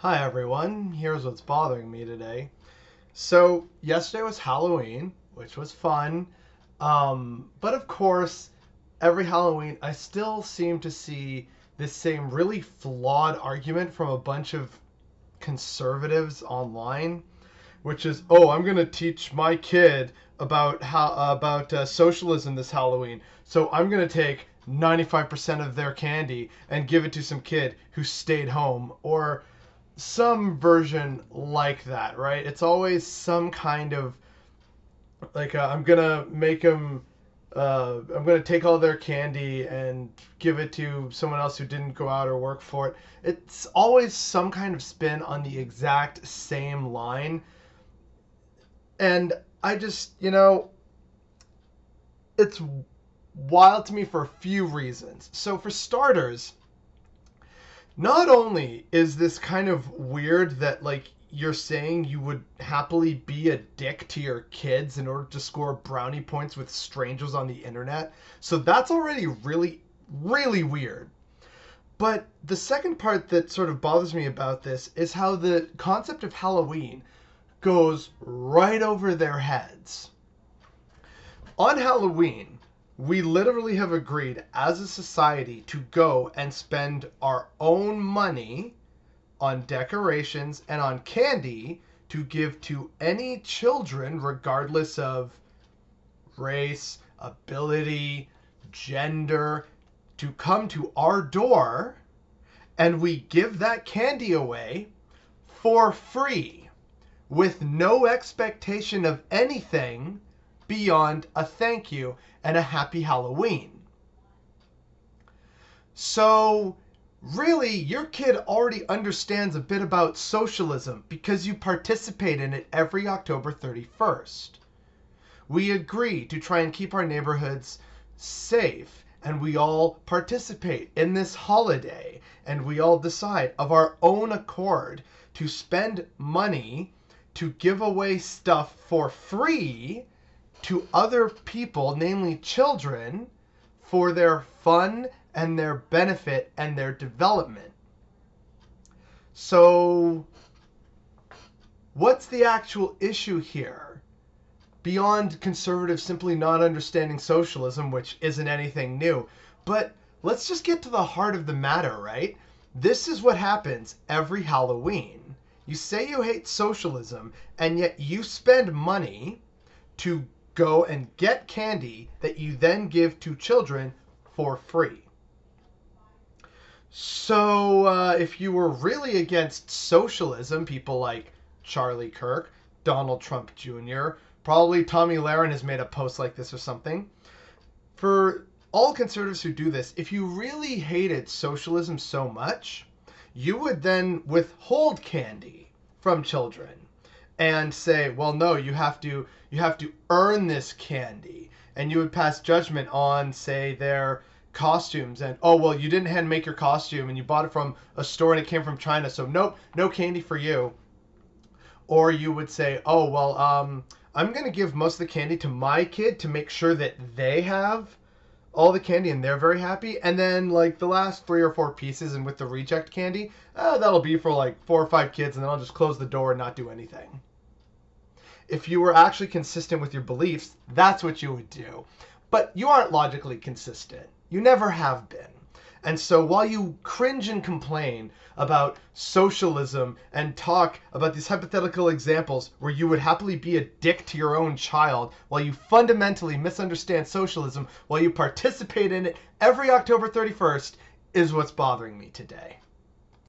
Hi everyone, here's what's bothering me today. So, yesterday was Halloween, which was fun. Um, but of course, every Halloween, I still seem to see this same really flawed argument from a bunch of conservatives online, which is, "Oh, I'm going to teach my kid about how about uh, socialism this Halloween. So I'm going to take 95% of their candy and give it to some kid who stayed home or some version like that, right? It's always some kind of like uh, I'm gonna make them. Uh, I'm gonna take all their candy and give it to someone else who didn't go out or work for it. It's always some kind of spin on the exact same line, and I just you know, it's wild to me for a few reasons. So for starters not only is this kind of weird that like you're saying you would happily be a dick to your kids in order to score brownie points with strangers on the internet. So that's already really, really weird. But the second part that sort of bothers me about this is how the concept of Halloween goes right over their heads. On Halloween, we literally have agreed as a society to go and spend our own money on decorations and on candy to give to any children, regardless of race, ability, gender, to come to our door. And we give that candy away for free with no expectation of anything beyond a thank you and a happy Halloween. So, really, your kid already understands a bit about socialism because you participate in it every October 31st. We agree to try and keep our neighborhoods safe, and we all participate in this holiday, and we all decide of our own accord to spend money to give away stuff for free to other people, namely children, for their fun and their benefit and their development. So, what's the actual issue here? Beyond conservatives simply not understanding socialism, which isn't anything new. But let's just get to the heart of the matter, right? This is what happens every Halloween. You say you hate socialism, and yet you spend money to go and get candy that you then give to children for free. So, uh, if you were really against socialism, people like Charlie Kirk, Donald Trump Jr., probably Tomi Lahren has made a post like this or something. For all conservatives who do this, if you really hated socialism so much, you would then withhold candy from children and say, well, no, you have to you have to earn this candy, and you would pass judgment on, say, their costumes and oh well you didn't hand make your costume and you bought it from a store and it came from China so nope no candy for you. Or you would say oh well um I'm going to give most of the candy to my kid to make sure that they have all the candy and they're very happy and then like the last three or four pieces and with the reject candy oh, that'll be for like four or five kids and then I'll just close the door and not do anything if you were actually consistent with your beliefs, that's what you would do. But you aren't logically consistent. You never have been. And so while you cringe and complain about socialism and talk about these hypothetical examples where you would happily be a dick to your own child, while you fundamentally misunderstand socialism, while you participate in it every October 31st, is what's bothering me today.